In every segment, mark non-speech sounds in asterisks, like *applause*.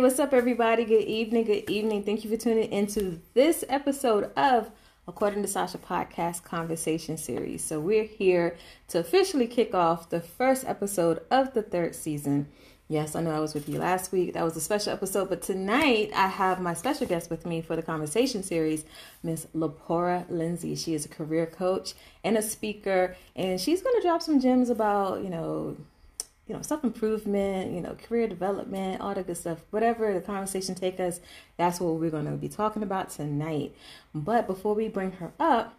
What's up, everybody? Good evening. Good evening. Thank you for tuning into this episode of According to Sacha podcast conversation series. So, we're here to officially kick off the first episode of the third season. Yes, I know I was with you last week. That was a special episode, but tonight I have my special guest with me for the conversation series, Miss Lapora Lindsey. She is a career coach and a speaker, and she's going to drop some gems about, you know, you know, self improvement, you know, career development, all the good stuff. Whatever the conversation take us, that's what we're going to be talking about tonight. But before we bring her up,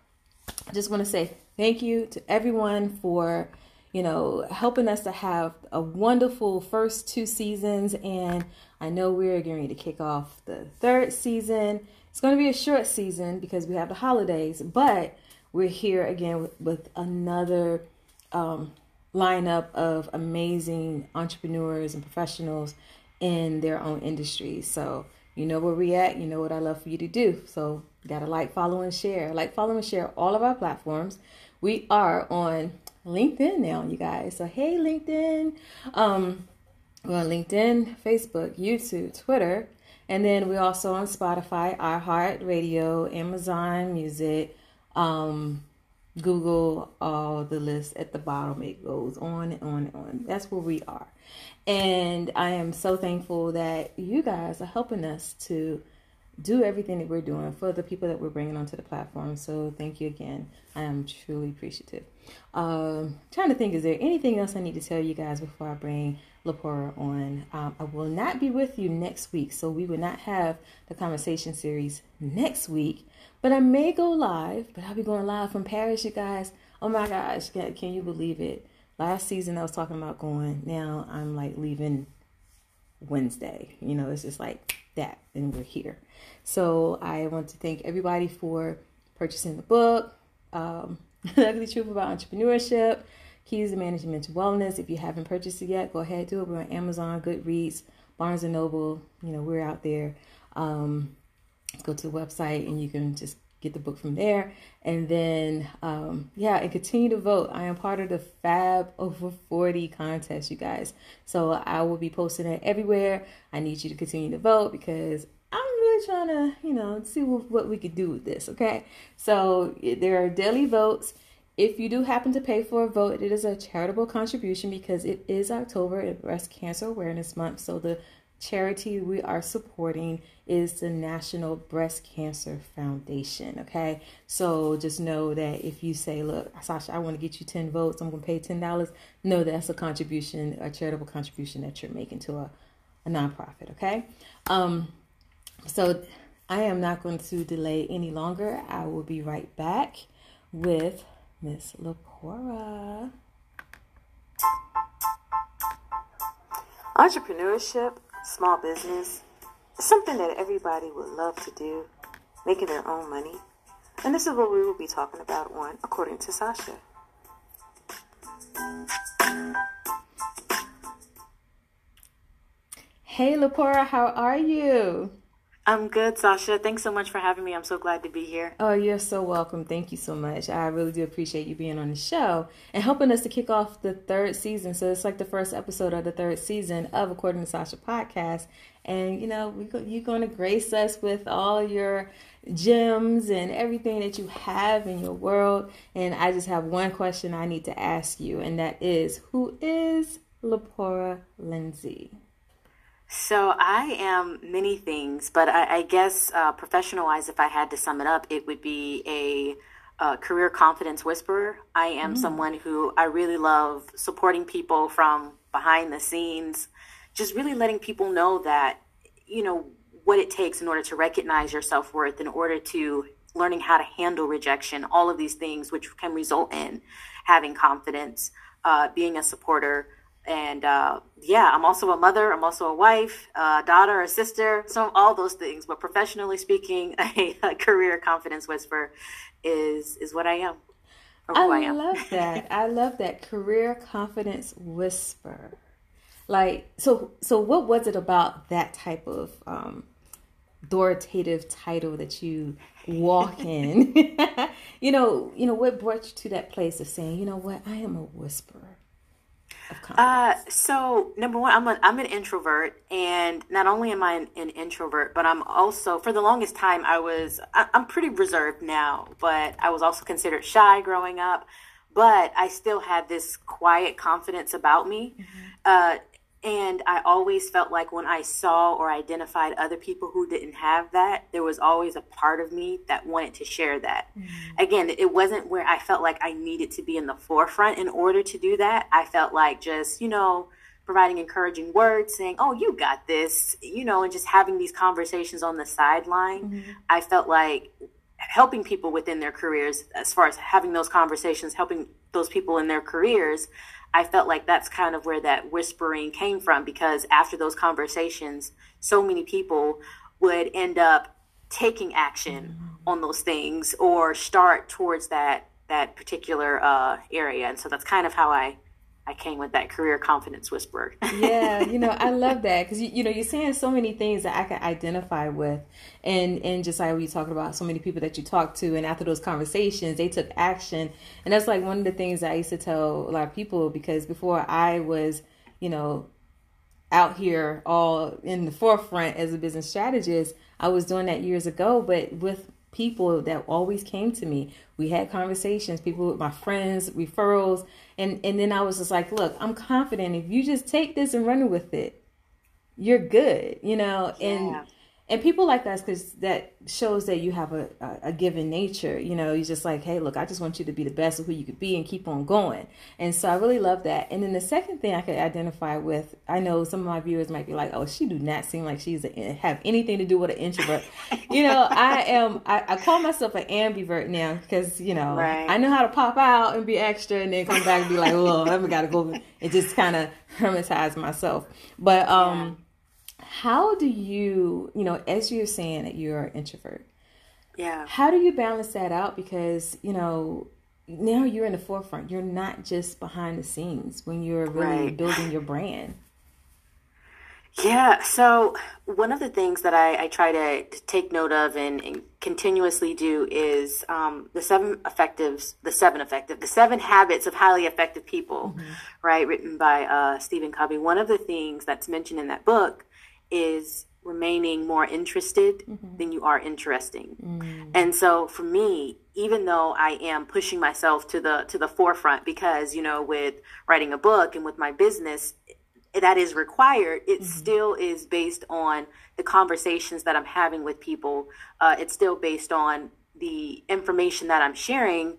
I just want to say thank you to everyone for, you know, helping us to have a wonderful first two seasons. And I know we're getting to kick off the third season. It's going to be a short season because we have the holidays, but we're here again with, with another um, lineup of amazing entrepreneurs and professionals in their own industries. So you know where we at. You know what I love for you to do. So gotta like, follow, and share. Like, follow, and share all of our platforms. We are on LinkedIn now, you guys. So hey, LinkedIn. Um, we're on LinkedIn, Facebook, YouTube, Twitter, and then we're also on Spotify, iHeart Radio, Amazon Music. Um, Google all the list at the bottom. It goes on and on and on. That's where we are. And I am so thankful that you guys are helping us to do everything that we're doing for the people that we're bringing onto the platform. So thank you again. I am truly appreciative. Um, trying to think, is there anything else I need to tell you guys before I bring Lapora on? Um, I will not be with you next week, so we will not have the conversation series next week. But I may go live, but I'll be going live from Paris, you guys. Oh my gosh, can, can you believe it? Last season I was talking about going. Now I'm like leaving Wednesday. You know, it's just like that, and we're here. So I want to thank everybody for purchasing the book, um, *laughs* The Ugly Truth About Entrepreneurship, Keys to Management Wellness. If you haven't purchased it yet, go ahead do it. We're on Amazon, Goodreads, Barnes and Noble. You know, we're out there. Um, go to the website and you can just get the book from there. And then, um, yeah, and continue to vote. I am part of the Fab Over 40 contest, you guys. So I will be posting it everywhere. I need you to continue to vote because I'm really trying to, you know, see what, what we could do with this, okay? So there are daily votes. If you do happen to pay for a vote, it is a charitable contribution because it is October Breast Cancer Awareness Month. So the charity we are supporting is the National Breast Cancer Foundation. Okay, so just know that if you say, Look, Sacha, I want to get you 10 votes, I'm going to pay $10, no, that's a contribution, a charitable contribution that you're making to a, a nonprofit. Okay, um, so I am not going to delay any longer. I will be right back with Miss Lapora. Entrepreneurship small business is something that everybody would love to do, making their own money. And this is what we will be talking about on According to Sacha. Hey, Lapora, how are you? I'm good, Sacha. Thanks so much for having me. I'm so glad to be here. Oh, you're so welcome. Thank you so much. I really do appreciate you being on the show and helping us to kick off the third season. So it's like the first episode of the third season of According to Sacha podcast. And you know, we go, you're going to grace us with all your gems and everything that you have in your world. And I just have one question I need to ask you, and that is, who is Lapora Lindsey? So I am many things, but I, I guess uh, professional-wise, if I had to sum it up, it would be a, a career confidence whisperer. I am mm. someone who I really love supporting people from behind the scenes, just really letting people know that you know what it takes in order to recognize your self-worth, in order to learning how to handle rejection, all of these things, which can result in having confidence, uh, being a supporter and uh, yeah, I'm also a mother. I'm also a wife, a daughter, a sister. So all those things. But professionally speaking, *laughs* a, a career confidence whisper is is what I am. I, I love that. *laughs* I love that career confidence whisper. Like so. So what was it about that type of um, authoritative title that you walk in? *laughs* you know. You know what brought you to that place of saying, you know what, I am a whisperer. Uh, so number one, I'm, a, I'm an introvert, and not only am I an, an, introvert, but I'm also for the longest time I was I, I'm pretty reserved now, but I was also considered shy growing up. But I still had this quiet confidence about me. Mm-hmm. Uh, and I always felt like when I saw or identified other people who didn't have that, there was always a part of me that wanted to share that. Mm-hmm. Again, it wasn't where I felt like I needed to be in the forefront in order to do that. I felt like just, you know, providing encouraging words, saying, Oh, you got this, you know, and just having these conversations on the sideline. Mm-hmm. I felt like helping people within their careers, as far as having those conversations, helping those people in their careers, I felt like that's kind of where that whispering came from because after those conversations, so many people would end up taking action mm-hmm. on those things or start towards that that particular uh, area, and so that's kind of how I I came with that career confidence whisperer. *laughs* yeah, you know, I love that because you, you know you're saying so many things that I can identify with, and and just like we talking about so many people that you talk to, and after those conversations, they took action, and that's like one of the things that I used to tell a lot of people because before I was, you know, out here all in the forefront as a business strategist, I was doing that years ago, but with people that always came to me. We had conversations, people with my friends, referrals, and and then I was just like, look, I'm confident if you just take this and run with it, you're good, you know, yeah. and and people like us because that shows that you have a, a, a, given nature you know you're just like hey look i just want you to be the best of who you could be and keep on going. And so i really love that. And then the second thing i could identify with i know some of my viewers might be like oh she do not seem like she's a, have anything to do with an introvert. *laughs* You know i am I, I, call myself an ambivert now because you know right. i know how to pop out and be extra and then come back and be like oh i gotta go and just kind of hermetize myself. But um yeah how do you, you know, as you're saying that you're an introvert, yeah, how do you balance that out? Because you know, now you're in the forefront. You're not just behind the scenes when you're really right. building your brand. Yeah. So one of the things that I, I try to, to, take note of and, and continuously do is um, the seven effectives, the seven effective, the seven habits of highly effective people, mm-hmm. right? Written by uh, Stephen Covey. One of the things that's mentioned in that book is remaining more interested mm-hmm. than you are interesting. Mm. And so for me, even though I am pushing myself to the to the forefront because, you know, with writing a book and with my business that is required, it mm-hmm. still is based on the conversations that I'm having with people. Uh, it's still based on the information that I'm sharing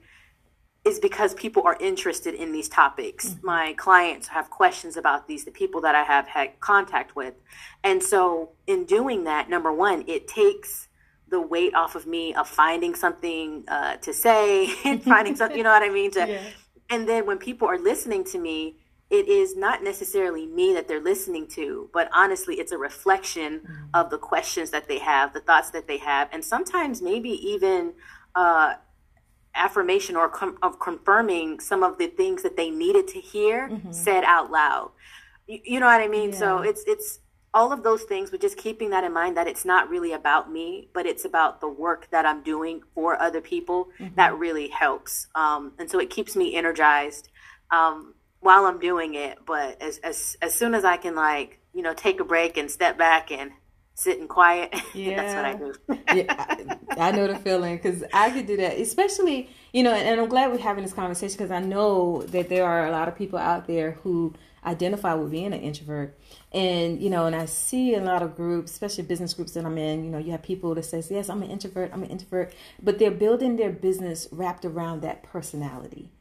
is because people are interested in these topics. Mm-hmm. My clients have questions about these, the people that I have had contact with. And so, in doing that, number one, it takes the weight off of me of finding something uh, to say *laughs* and finding something, you know what I mean? To, *laughs* yeah. And then when people are listening to me, it is not necessarily me that they're listening to, but honestly, it's a reflection mm-hmm. of the questions that they have, the thoughts that they have, and sometimes maybe even. Uh, affirmation or com- of confirming some of the things that they needed to hear mm-hmm. said out loud. You, you, know what I mean? Yeah. So it's it's all of those things, but just keeping that in mind that it's not really about me, but it's about the work that I'm doing for other people. Mm-hmm. That really helps, um, and so it keeps me energized um, while I'm doing it. But as as as soon as I can, like you know, take a break and step back and sitting quiet. Yeah. *laughs* That's what I do. yeah, I, I, know the feeling because I could do that, especially, you know, and, and I'm glad we're having this conversation because I know that there are a lot of people out there who identify with being an introvert. And, you know, and I see a lot of groups, especially business groups that I'm in, you know, you have people that says, yes, I'm an introvert, I'm an introvert, but they're building their business wrapped around that personality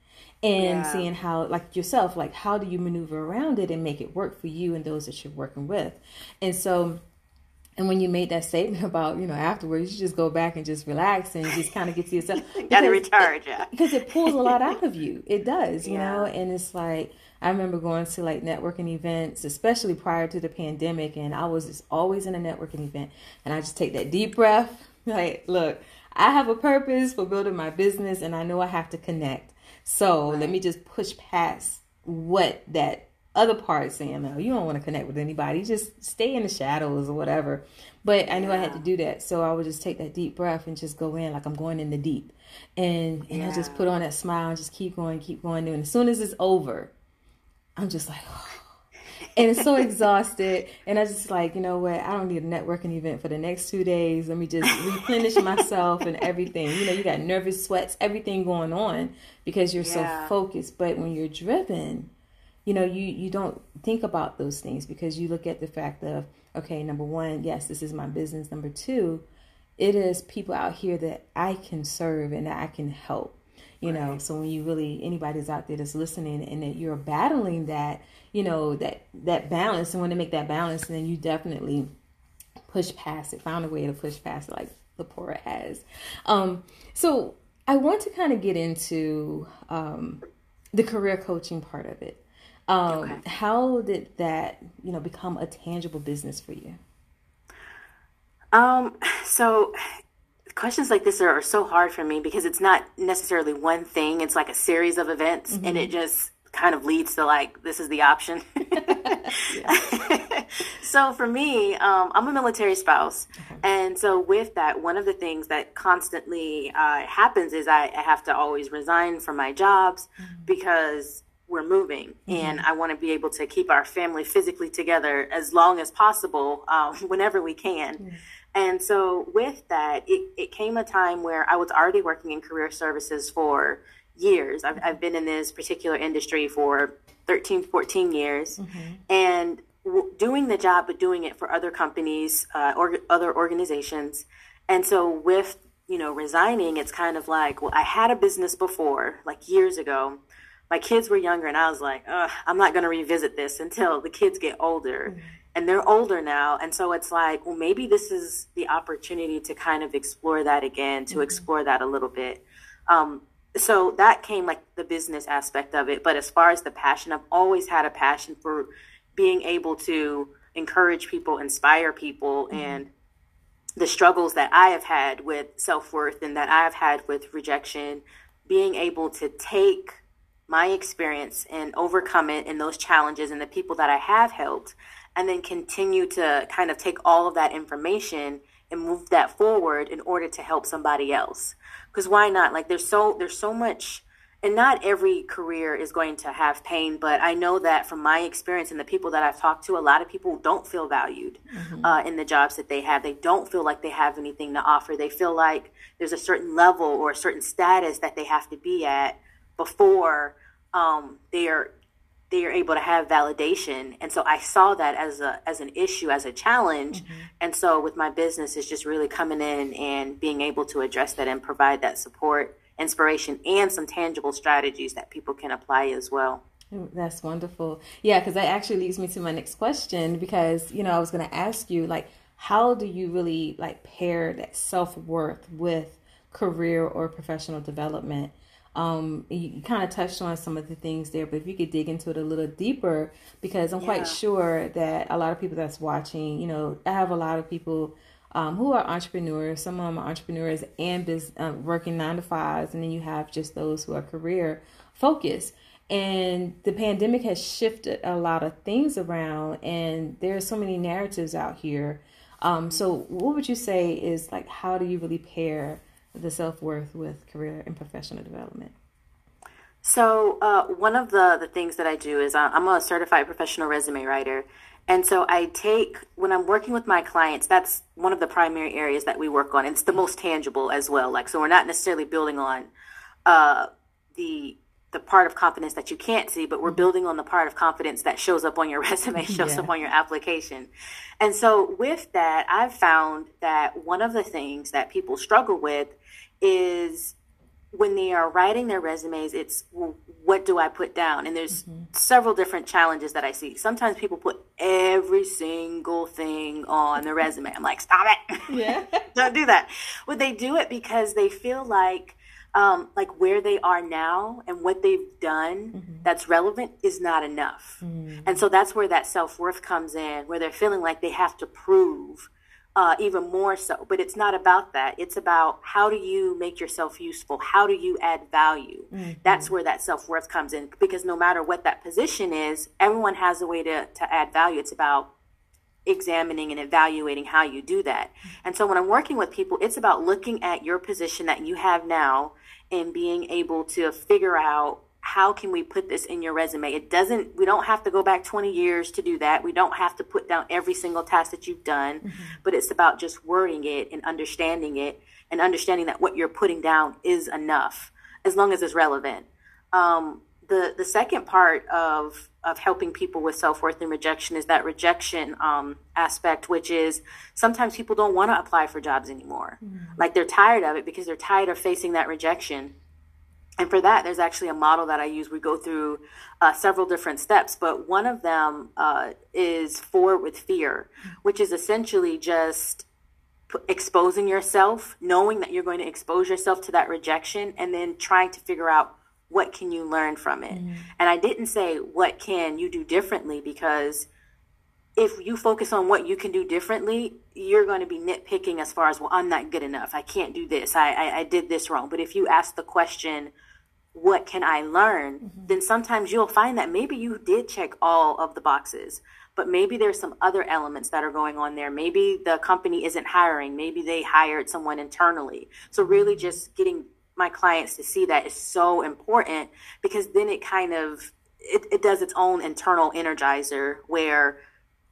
and yeah. seeing how like yourself like how do you maneuver around it and make it work for you and those that you're working with and so and when you made that statement *laughs* about, you know, afterwards, you just go back and just relax and just kind of get to yourself. *laughs* Got to recharge, yeah. Because it pulls a lot *laughs* out of you. It does, you yeah. know, and it's like, I remember going to like networking events, especially prior to the pandemic, and I was just always in a networking event. And I just take that deep breath, like, look, I have a purpose for building my business, and I know I have to connect. So right. let me just push past what that other parts saying, no, you don't want to connect with anybody. Just stay in the shadows or whatever. But I knew yeah. I had to do that. So I would just take that deep breath and just go in like I'm going in the deep. And and yeah. I just put on that smile and just keep going, keep going. And as soon as it's over, I'm just like, oh. *sighs* and it's so *laughs* exhausted. And I just like, you know what? I don't need a networking event for the next two days. Let me just replenish *laughs* myself and everything. You know, you got nervous sweats, everything going on because you're yeah. so focused. But when you're driven, you know, you you don't think about those things because you look at the fact of, okay, number one, yes, this is my business. Number two, it is people out here that I can serve and that I can help. You know so when you really anybody's out there that's listening and that you're battling that you know that that balance and when to make that balance and then you definitely push past it found a way to push past it like Lapora has. Um so i want to kind of get into um the career coaching part of it um okay. how did that you know become a tangible business for you um so questions like this are, are, so hard for me because it's not necessarily one thing it's like a series of events mm-hmm. and it just kind of leads to like this is the option *laughs* so for me um, i'm a military spouse okay. and so with that one of the things that constantly uh, happens is I, I, have to always resign from my jobs mm-hmm. because we're moving mm-hmm. and i want to be able to keep our family physically together as long as possible um, *laughs* whenever we can and so with that, it, it came a time where I was already working in career services for years. I've, I've been in this particular industry for 13, 14 years. Mm-hmm. And w- doing the job, but doing it for other companies uh, or other organizations. And so with, you know, resigning, it's kind of like, well, I had a business before, like years ago. My kids were younger, and I was like, I'm not going to revisit this until the kids get older. Mm-hmm and they're older now and so it's like well maybe this is the opportunity to kind of explore that again to mm-hmm. explore that a little bit um, so that came like the business aspect of it but as far as the passion i've always had a passion for being able to encourage people inspire people mm-hmm. and the struggles that i have had with self-worth and that i have had with rejection being able to take my experience and overcome it and those challenges and the people that i have helped and then continue to kind of take all of that information and move that forward in order to help somebody else. Because why not? Like there's so there's so much and not every career is going to have pain but i know that from my experience and the people that i've talked to a lot of people don't feel valued mm-hmm. uh, in the jobs that they have. They don't feel like they have anything to offer. They feel like there's a certain level or a certain status that they have to be at before um, they're they are able to have validation. And so i saw that as a as an issue as a challenge. Mm-hmm. and so with my business is just really coming in and being able to address that and provide that support inspiration and some tangible strategies that people can apply as well. That's wonderful. Yeah because that actually leads me to my next question because you know i was going to ask you like how do you really like pair that self-worth with career or professional development um, you, kind of touched on some of the things there, but if you could dig into it a little deeper, because I'm yeah. quite sure that a lot of people that's watching, you know, I have a lot of people um, who are entrepreneurs. Some of them are entrepreneurs and business, um, working nine to fives, and then you have just those who are career focused. And the pandemic has shifted a lot of things around, and there are so many narratives out here. Um, so, what would you say is like, how do you really pair? The self worth with career and professional development? So, uh, one of the, the things that I do is uh, I'm a certified professional resume writer. And so I take, when I'm working with my clients, that's one of the primary areas that we work on. It's the most tangible as well. Like, so we're not necessarily building on uh, the the part of confidence that you can't see, but we're mm-hmm. building on the part of confidence that shows up on your *laughs* resume, shows yeah. up on your application. And so with that, I've found that one of the things that people struggle with is when they are writing their resumes, it's well, what do I put down? And there's mm-hmm. several different challenges that I see. Sometimes people put every single thing on their resume. I'm like, stop it. Yeah. *laughs* Don't do that. Well, they do it because they feel like um, like where they are now and what they've done mm-hmm. that's relevant is not enough. Mm-hmm. And so that's where that self worth comes in, where they're feeling like they have to prove uh, even more so. But it's not about that. It's about how do you make yourself useful? How do you add value? Mm-hmm. That's where that self worth comes in because no matter what that position is, everyone has a way to, to add value. It's about examining and evaluating how you do that. And so when I'm working with people, it's about looking at your position that you have now and being able to figure out how can we put this in your resume? It doesn't, we don't have to go back 20 years to do that. We don't have to put down every single task that you've done, mm-hmm. but it's about just wording it and understanding it and understanding that what you're putting down is enough as long as it's relevant. Um, the, the second part of, of helping people with self worth and rejection is that rejection um, aspect, which is sometimes people don't want to apply for jobs anymore. Mm-hmm. Like they're tired of it because they're tired of facing that rejection and for that, there's actually a model that I use. We go through uh, several different steps, but one of them uh, is forward with fear, which is essentially just exposing yourself, knowing that you're going to expose yourself to that rejection, and then trying to figure out what can you learn from it. Mm-hmm. And I didn't say what can you do differently because if you focus on what you can do differently, you're going to be nitpicking as far as, well, I'm not good enough. I can't do this. I, I, I did this wrong. But if you ask the question, what can I learn? Mm-hmm. Then sometimes you'll find that maybe you did check all of the boxes, but maybe there's some other elements that are going on there. Maybe the company isn't hiring. Maybe they hired someone internally. So really mm-hmm. just getting my clients to see that is so important because then it kind of it, it does its own internal energizer where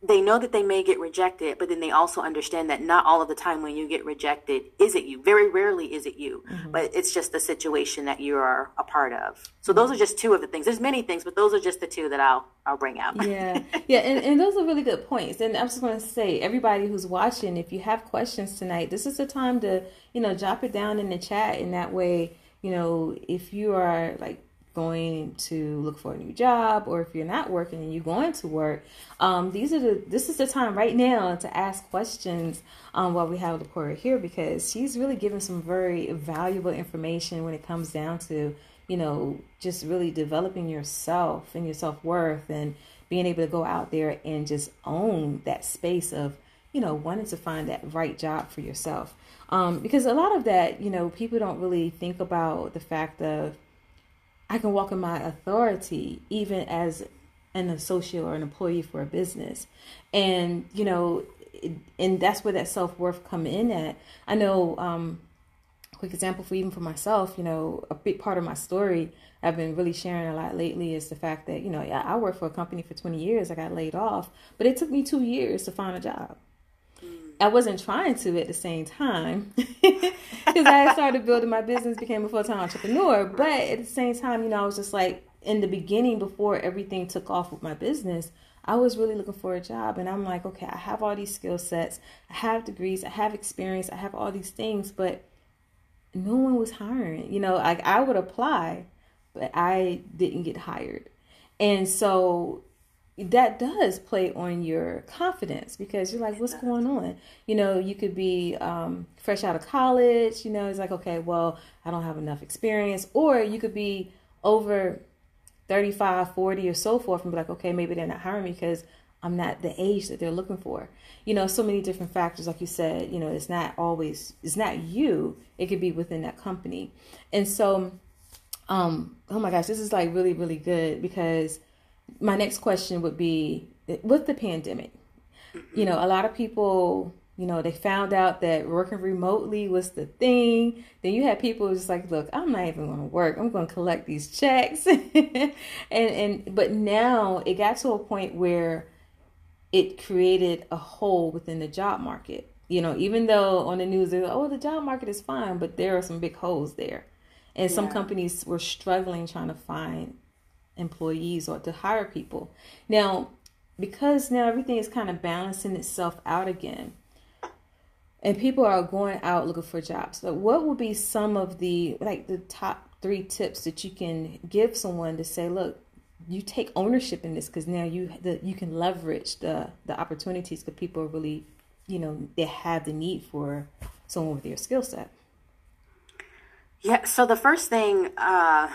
they know that they may get rejected, but then they also understand that not all of the time when you get rejected is it you. Very rarely is it you, mm-hmm. but it's just the situation that you are a part of. So those are just two of the things. There's many things, but those are just the two that I'll I'll bring out. yeah, *laughs* yeah, and, and those are really good points. And I'm just going to say, everybody who's watching, if you have questions tonight, this is the time to you know drop it down in the chat, and that way, you know, if you are like going to look for a new job or if you're not working and you're going to work um, these are the this is the time right now to ask questions um, while we have Lapora here because she's really giving some very valuable information when it comes down to you know just really developing yourself and your self-worth and being able to go out there and just own that space of you know wanting to find that right job for yourself. Um, because a lot of that you know people don't really think about the fact of I can walk in my authority even as an associate or an employee for a business. And, you know, and that's where that self worth come in at. I know, um, quick example for even for myself, you know, a big part of my story I've been really sharing a lot lately is the fact that, you know, I worked for a company for 20 years. I got laid off, but it took me two years to find a job. I wasn't trying to at the same time *laughs* because I started building my business, became a full time entrepreneur. But at the same time, you know, I was just like in the beginning before everything took off with my business. I was really looking for a job, and I'm like, okay, I have all these skill sets, I have degrees, I have experience, I have all these things, but no one was hiring. You know, like I would apply, but I didn't get hired. And so that does play on your confidence because you're like, what's going on? You know, you could be um, fresh out of college, you know, it's like, okay, well, I don't have enough experience. Or you could be over 35, 40, or so forth and be like, okay, maybe they're not hiring me because I'm not the age that they're looking for. You know, so many different factors, like you said, you know, it's not always, it's not you, it could be within that company. And so, um, oh my gosh, this is like really, really good because my next question would be with the pandemic, you know, a lot of people, you know, they found out that working remotely was the thing. Then you had people just like, look, I'm not even going to work. I'm going to collect these checks. *laughs* and and but now it got to a point where it created a hole within the job market. You know, even though on the news they're like, oh, the job market is fine, but there are some big holes there. And yeah. some companies were struggling trying to find employees or to hire people. Now, because now everything is kind of balancing itself out again, and people are going out looking for jobs. But what would be some of the like the top three tips that you can give someone to say, look, you take ownership in this because now you the, you can leverage the the opportunities because people really, you know, they have the need for someone with your skill set. Yeah. So the first thing. uh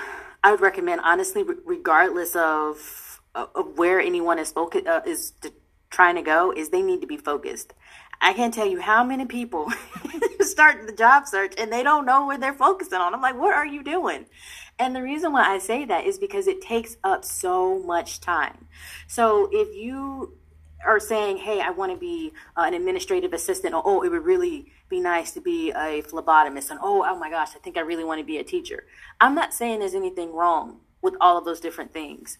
I would recommend, honestly, regardless of of where anyone is focused uh, is to, trying to go, is they need to be focused. I can't tell you how many people *laughs* start the job search and they don't know where they're focusing on. I'm like, what are you doing? And the reason why I say that is because it takes up so much time. So if you are saying, hey, I want to be uh, an administrative assistant, or oh, it would really be nice to be a phlebotomist, and oh, oh my gosh, I think I really want to be a teacher. I'm not saying there's anything wrong with all of those different things.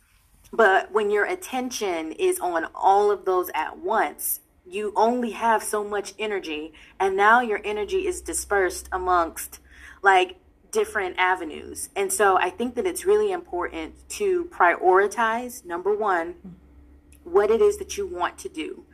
But when your attention is on all of those at once, you only have so much energy, and now your energy is dispersed amongst like different avenues. And so I think that it's really important to prioritize number one, what it is that you want to do.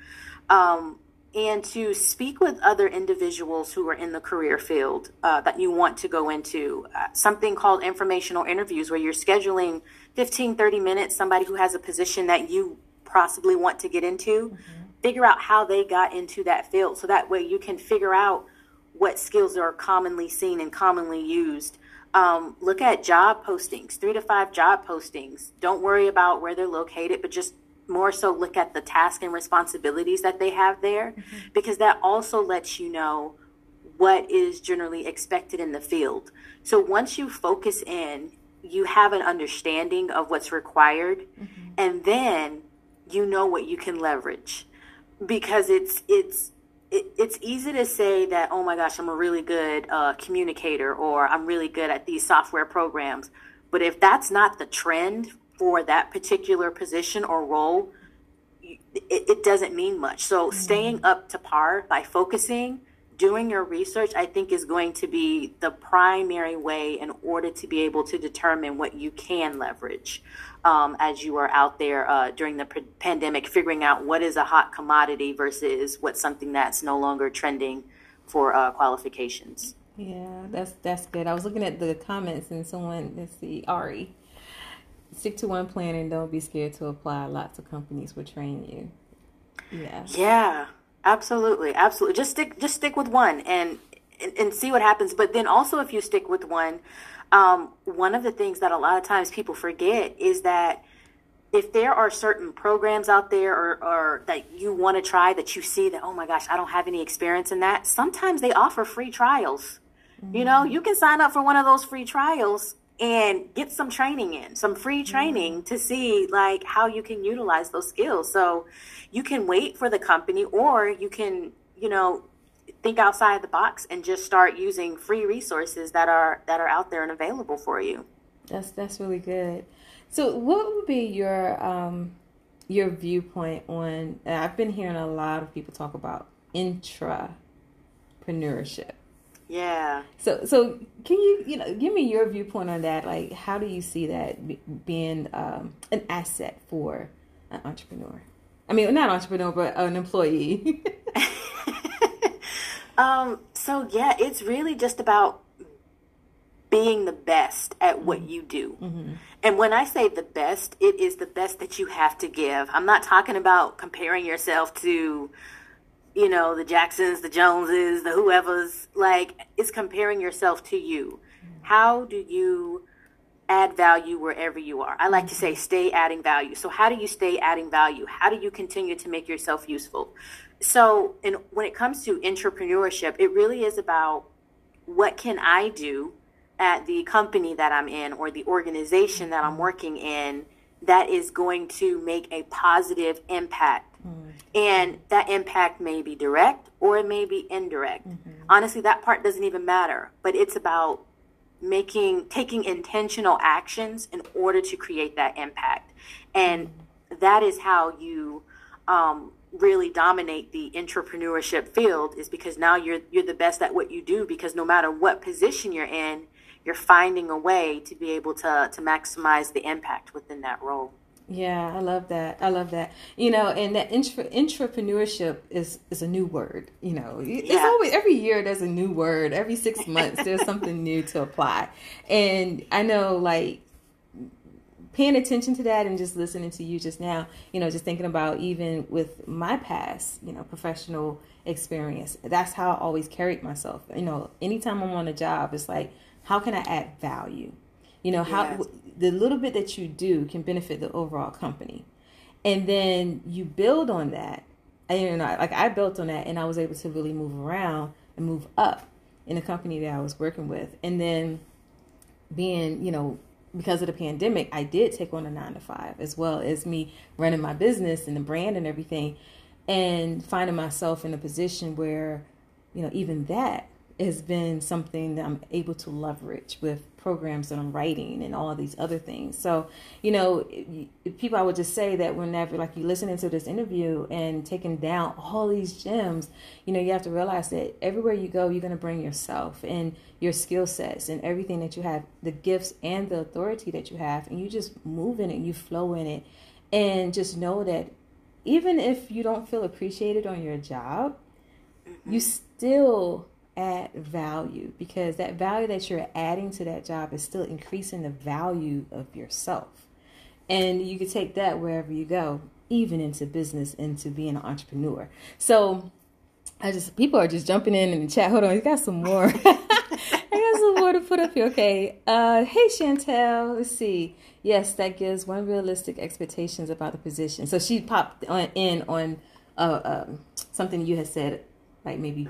Um, and to speak with other individuals who are in the career field uh, that you want to go into. Uh, something called informational interviews, where you're scheduling 15, 30 minutes, somebody who has a position that you possibly want to get into, mm-hmm. figure out how they got into that field. So that way you can figure out what skills are commonly seen and commonly used. Um, look at job postings, three to five job postings. Don't worry about where they're located, but just more so look at the task and responsibilities that they have there mm-hmm. because that also lets you know what is generally expected in the field. So once you focus in, you have an understanding of what's required mm-hmm. and then you know what you can leverage because it's it's it, it's easy to say that oh my gosh i'm a really good uh, communicator or i'm really good at these software programs but if that's not the trend for that particular position or role, it, it doesn't mean much. So mm-hmm. staying up to par by focusing, doing your research, I think is going to be the primary way in order to be able to determine what you can leverage um, as you are out there uh, during the p- pandemic, figuring out what is a hot commodity versus what's something that's no longer trending for uh, qualifications. Yeah, that's that's good. I was looking at the comments and someone, let's see, Ari stick to one plan and don't be scared to apply. Lots of companies will train you. Yeah. Yeah. Absolutely. Absolutely. Just stick just stick with one and and, and see what happens. But then also if you stick with one, um, one of the things that a lot of times people forget is that if there are certain programs out there or, or that you want to try that you see that oh my gosh i don't have any experience in that sometimes they offer free trials mm-hmm. you know you can sign up for one of those free trials and get some training in, some free training to see like how you can utilize those skills. So you can wait for the company or you can, you know, think outside the box and just start using free resources that are that are out there and available for you. That's that's really good. So what would be your um your viewpoint on I've been hearing a lot of people talk about intrapreneurship yeah. So, so can you, you know, give me your viewpoint on that? Like, how do you see that being um, an asset for an entrepreneur? I mean, not entrepreneur, but an employee. *laughs* um. So yeah, it's really just about being the best at what you do. Mm-hmm. And when I say the best, it is the best that you have to give. I'm not talking about comparing yourself to you know, the Jacksons, the Joneses, the whoever's, like, it's comparing yourself to you. How do you add value wherever you are? I like to say stay adding value. So, how do you stay adding value? How do you continue to make yourself useful? So, and when it comes to intrapreneurship, it really is about what can I do at the company that I'm in or the organization that I'm working in that is going to make a positive impact Mm. And that impact may be direct or it may be indirect. Mm-hmm. Honestly, that part doesn't even matter, but it's about making taking intentional actions in order to create that impact. And mm-hmm. that is how you um, really dominate the intrapreneurship field is because now you're you're the best at what you do because no matter what position you're in, you're finding a way to be able to to maximize the impact within that role. Yeah, I love that. I love that. You know, and that intra- entrepreneurship is is a new word. You know, it's yeah. always every year there's a new word. Every six *laughs* months there's something new to apply. And I know, like paying attention to that and just listening to you just now. You know, just thinking about even with my past, you know, professional experience. That's how I always carried myself. You know, anytime I'm on a job, it's like, how can I add value? You know, how yes. the little bit that you do can benefit the overall company. And then you build on that. And, you know, like I built on that and I was able to really move around and move up in the company that I was working with. And then being, you know, because of the pandemic, I did take on a nine to five as well as me running my business and the brand and everything and finding myself in a position where, you know, even that has been something that I'm able to leverage with programs that I'm writing and all these other things. So, you know, people, I would just say that whenever, like, you listening to this interview and taking down all these gems, you know, you have to realize that everywhere you go, you're going to bring yourself and your skill sets and everything that you have, the gifts and the authority that you have, and you just move in it, you flow in it, and just know that even if you don't feel appreciated on your job, you still add value because that value that you're adding to that job is still increasing the value of yourself. And you can take that wherever you go, even into business, into being an entrepreneur. So I just people are just jumping in in the chat. Hold on, you got some more. *laughs* I got some more to put up here. Okay. Uh, hey Chantel, let's see. Yes, that gives one realistic expectations about the position. So she popped on, in on uh, um, something you had said, like maybe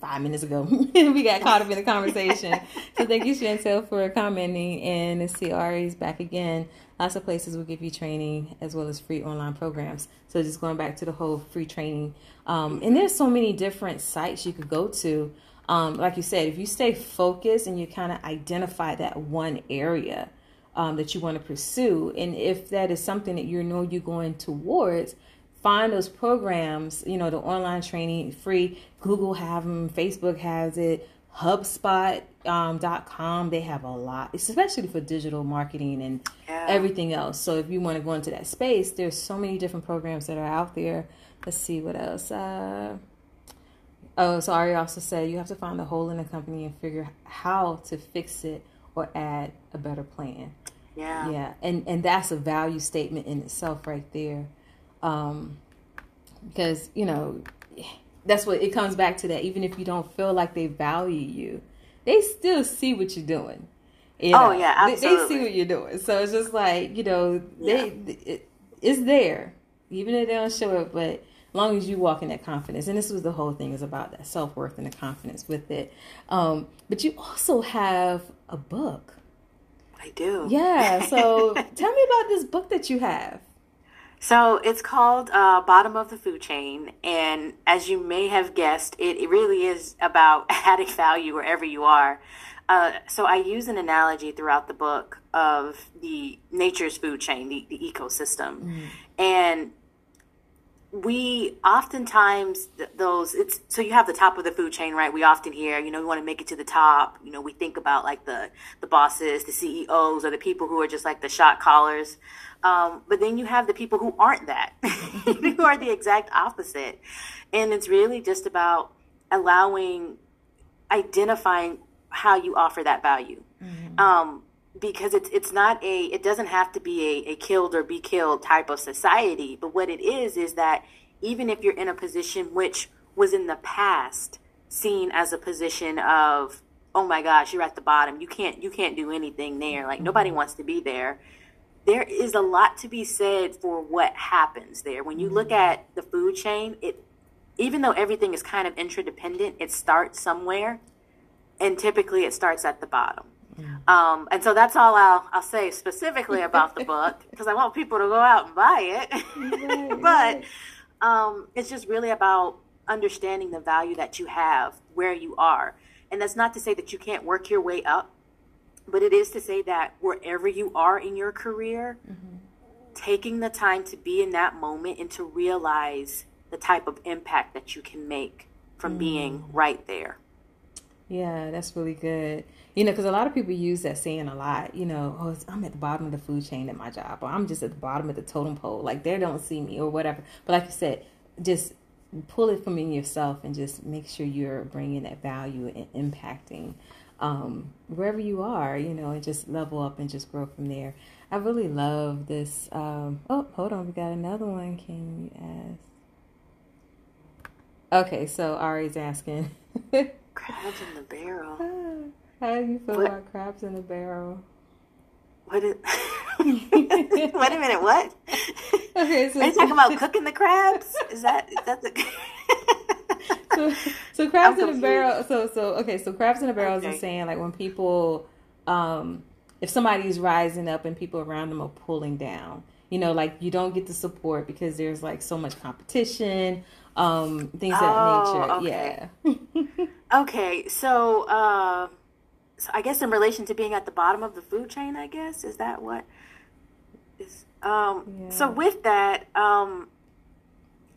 five minutes ago. *laughs* we got caught up in the conversation. so thank you, Chantel, for commenting. And CR is back again. Lots of places will give you training as well as free online programs. So just going back to the whole free training. Um, and there's so many different sites you could go to. Um, like you said, if you stay focused and you kind of identify that one area um, that you want to pursue, and if that is something that you know you're going towards, find those programs, you know, the online training free. Google have them, Facebook has it, HubSpot.com, um, they have a lot, especially for digital marketing and yeah. everything else. So if you want to go into that space, there's so many different programs that are out there. Let's see what else. Uh, oh, so Ari also said you have to find the hole in the company and figure how to fix it or add a better plan. Yeah. Yeah. And and that's a value statement in itself right there um, because you know that's what it comes back to that. Even if you don't feel like they value you, they still see what you're doing. You oh, know? Oh yeah, absolutely. They, they, see what you're doing, so it's just like you know they yeah. it, it's there, even if they don't show it, but as long as you walk in that confidence and this was the whole thing is about that self-worth and the confidence with it um, but you also have a book i do yeah so *laughs* tell me about this book that you have so it's called uh, Bottom of the Food Chain. And as you may have guessed, it, it really is about *laughs* adding value wherever you are. Uh, so I use an analogy throughout the book of the nature's food chain, the, the ecosystem. Mm. And we oftentimes those it's so you have the top of the food chain right? We often hear you know we want to make it to the top. You know we think about like the the bosses the ceos or the people who are just like the shot callers. Um, but then you have the people who aren't that *laughs* who are the exact opposite. And it's really just about allowing identifying how you offer that value. Mm-hmm. um, because it's it's not a it doesn't have to be a, a killed or be killed type of society but what it is is that even if you're in a position which was in the past seen as a position of oh my gosh you're at the bottom you can't you can't do anything there like nobody mm-hmm. wants to be there there is a lot to be said for what happens there when you look mm-hmm. at the food chain it even though everything is kind of interdependent it starts somewhere and typically it starts at the bottom um, and so that's all I'll, I'll say specifically about the book *laughs* because I want people to go out and buy it. *laughs* but um, it's just really about understanding the value that you have where you are. And that's not to say that you can't work your way up, but it is to say that wherever you are in your career, mm-hmm. taking the time to be in that moment and to realize the type of impact that you can make from mm. being right there. Yeah, that's really good. You know, because a lot of people use that saying a lot. You know, oh, I'm at the bottom of the food chain at my job, or I'm just at the bottom of the totem pole. Like they don't see me, or whatever. But like you said, just pull it from in yourself and just make sure you're bringing that value and impacting um, wherever you are. You know, and just level up and just grow from there. I really love this. Um, oh, hold on, we got another one. Can you ask? Okay, so Ari's asking. *laughs* Crabs in the barrel. *sighs* How do you feel what? about crabs in a barrel? What is? *laughs* *laughs* Wait a minute. What? Okay, so are you talking about cooking the crabs? Is that the? *laughs* so, so crabs in a barrel. So so okay. So crabs in a barrel okay. is saying like when people, um, if somebody's rising up and people around them are pulling down. You know, like you don't get the support because there's like so much competition, um, things of oh, that nature. Okay. Yeah. Okay, so uh, so I guess in relation to being at the bottom of the food chain, I guess is that what is um yeah. so with that um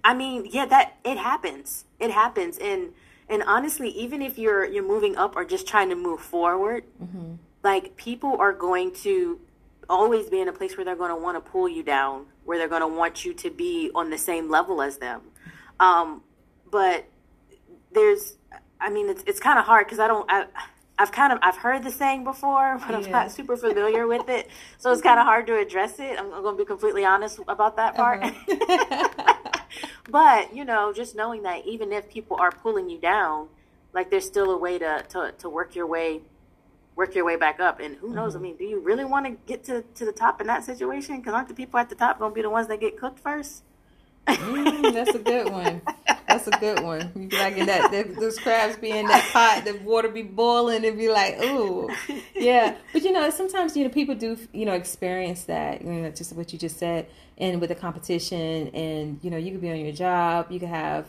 I mean, yeah, that it happens. It happens and and honestly, even if you're you're moving up or just trying to move forward, mm-hmm. like people are going to always be in a place where they're going to want to pull you down, where they're going to want you to be on the same level as them. Um, but there's, I mean, it's it's kind of hard because I don't. I, I've kind of I've heard the saying before, *laughs* but I'm not super familiar with it, so it's kind of hard to address it. I'm, I'm going to be completely honest about that part. Uh-huh. *laughs* but you know, just knowing that even if people are pulling you down, like there's still a way to to, to work your way work your way back up. And who knows? Mm-hmm. I mean, do you really want to get to to the top in that situation? Because aren't the people at the top going to be the ones that get cooked first? Mm, that's a good one. That's a good one. You be like in that, that those crabs be in that pot, the water be boiling, and be like, ooh, yeah. But you know, sometimes you know people do you know experience that. You know, just what you just said, and with the competition, and you know, you could be on your job, you could have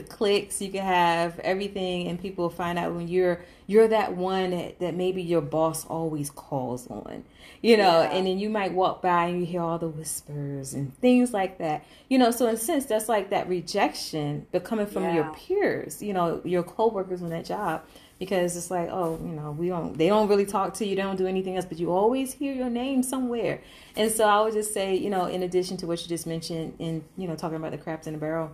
the clicks you can have everything and people find out when you're you're that one that, that maybe your boss always calls on you know yeah. and then you might walk by and you hear all the whispers and things like that you know so in a sense that's like that rejection but coming from yeah. your peers you know your coworkers on that job because it's like oh you know we don't they don't really talk to you they don't do anything else but you always hear your name somewhere and so i would just say you know in addition to what you just mentioned in you know talking about the crabs in the barrel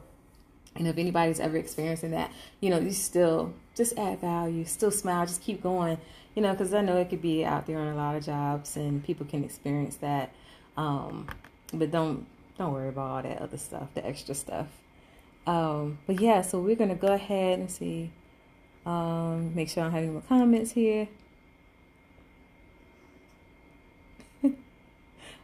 and if anybody's ever experiencing that, you know, you still just add value, still smile, just keep going, you know, because I know it could be out there on a lot of jobs and people can experience that. Um, but don't don't worry about all that other stuff, the extra stuff. Um, but yeah, so we're gonna go ahead and see. Um, make sure I don't have any more comments here. *laughs*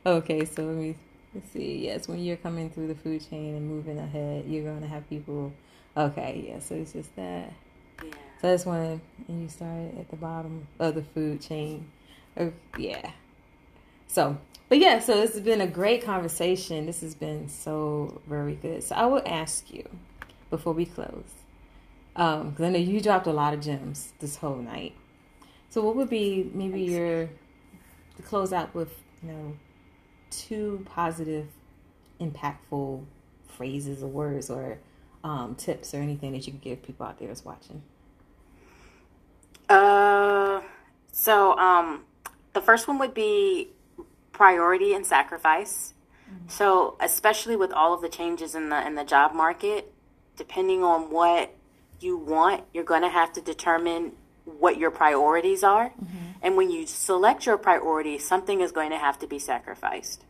okay, so let me Let's see. Yes, when you're coming through the food chain and moving ahead, you're going to have people. Okay, yeah. So it's just that. Yeah. So that's when and you start at the bottom of the food chain. Oh, yeah. So, but yeah. So this has been a great conversation. This has been so very good. So I will ask you before we close, because um, I know you dropped a lot of gems this whole night. So what would be maybe your to close out with you know two positive, impactful phrases or words or um, tips or anything that you could give people out there that's watching? Uh, so um, the first one would be priority and sacrifice. Mm-hmm. So especially with all of the changes in the in the job market, depending on what you want, you're going to have to determine what your priorities are. Mm-hmm. And when you select your priority, something is going to have to be sacrificed.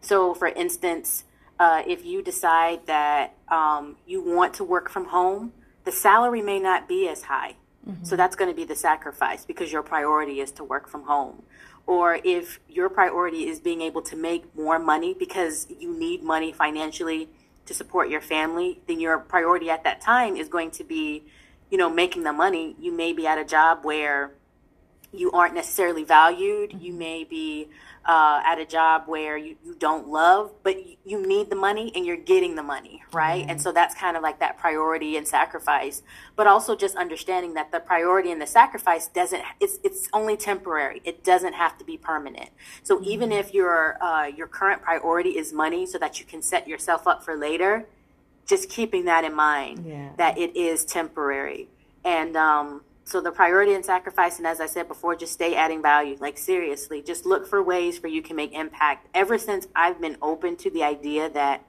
So, for instance, uh, if you decide that um, you want to work from home, the salary may not be as high. Mm-hmm. So, that's going to be the sacrifice because your priority is to work from home. Or if your priority is being able to make more money because you need money financially to support your family, then your priority at that time is going to be, you know, making the money. You may be at a job where you aren't necessarily valued. Mm-hmm. You may be uh, at a job where you, you don't love, but you need the money and you're getting the money, right? Mm-hmm. And so that's kind of like that priority and sacrifice. But also just understanding that the priority and the sacrifice doesn't, it's, it's only temporary. It doesn't have to be permanent. So mm-hmm. even if your, uh, your current priority is money so that you can set yourself up for later, just keeping that in mind yeah. that it is temporary. And, um, so the priority and sacrifice, and as I said before, just stay adding value. Like seriously, just look for ways for you can make impact. Ever since I've been open to the idea that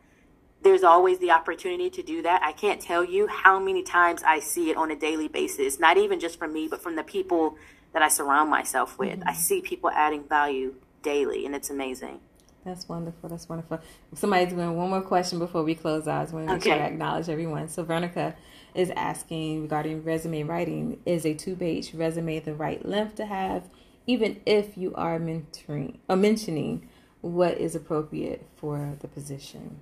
there's always the opportunity to do that, I can't tell you how many times I see it on a daily basis. Not even just from me, but from the people that I surround myself with. Mm-hmm. I see people adding value daily, and it's amazing. That's wonderful. That's wonderful. Somebody's doing one more question before we close out. I just want to okay. acknowledge everyone. So, Veronica, is asking regarding resume writing is a two page resume the right length to have, even if you are mentoring or mentioning what is appropriate for the position?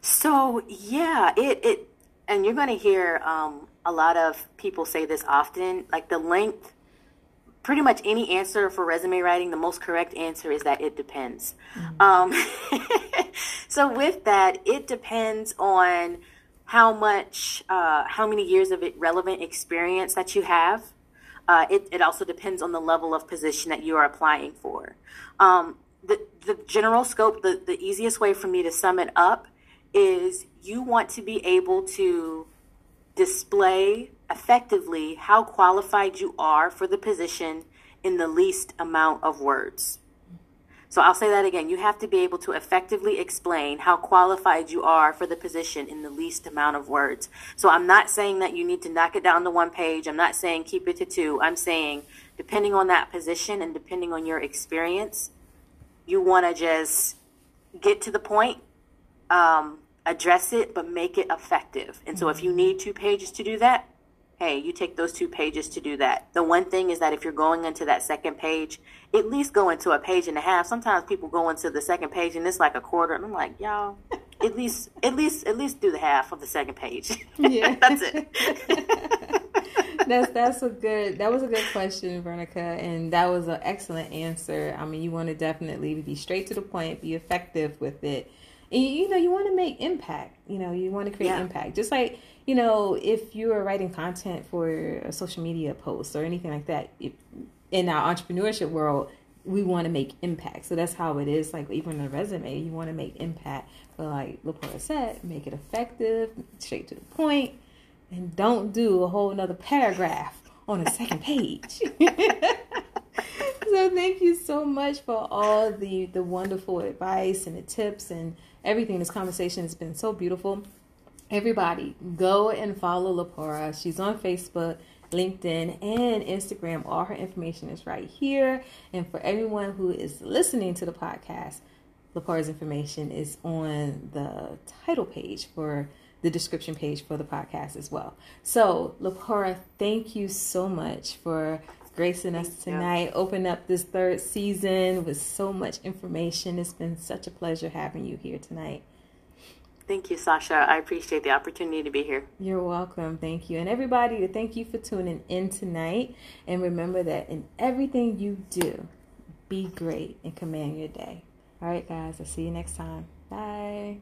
So, yeah, it, it and you're going to hear um, a lot of people say this often like the length pretty much any answer for resume writing, the most correct answer is that it depends. Mm-hmm. Um, *laughs* so, with that, it depends on how much, uh, how many years of relevant experience that you have. Uh, it, it also depends on the level of position that you are applying for. Um, the, the general scope, the, the easiest way for me to sum it up is you want to be able to display effectively how qualified you are for the position in the least amount of words. So I'll say that again. You have to be able to effectively explain how qualified you are for the position in the least amount of words. So I'm not saying that you need to knock it down to one page. I'm not saying keep it to two. I'm saying depending on that position and depending on your experience, you want to just get to the point, um, address it, but make it effective. And so if you need two pages to do that, hey, you take those two pages to do that. The one thing is that if you're going into that second page, at least go into a page and a half. Sometimes people go into the second page and it's like a quarter, and I'm like, y'all, at least, at least, at least do the half of the second page. Yeah, *laughs* that's it. *laughs* that's that's a good that was a good question, Veronica, and that was an excellent answer. I mean, you want to definitely be straight to the point, be effective with it, and you know you want to make impact. You know, you want to create yeah. impact, just like you know, if you are writing content for a social media post or anything like that, if, in our entrepreneurship world, we want to make impact. So that's how it is. Like even a resume, you want to make impact. But like Lapora said, make it effective, straight to the point, and don't do a whole another paragraph on a second page. *laughs* so thank you so much for all the the wonderful advice and the tips and everything. This conversation has been so beautiful. Everybody, go and follow Lapora. She's on Facebook, LinkedIn, and Instagram. All her information is right here. And for everyone who is listening to the podcast, Lapora's information is on the title page for the description page for the podcast as well. So, Lapora, thank you so much for gracing us tonight. Open up this third season with so much information. It's been such a pleasure having you here tonight. Thank you, Sacha. I appreciate the opportunity to be here. You're welcome. Thank you. And everybody, thank you for tuning in tonight. And remember that in everything you do, be great and command your day. All right, guys, I'll see you next time. Bye.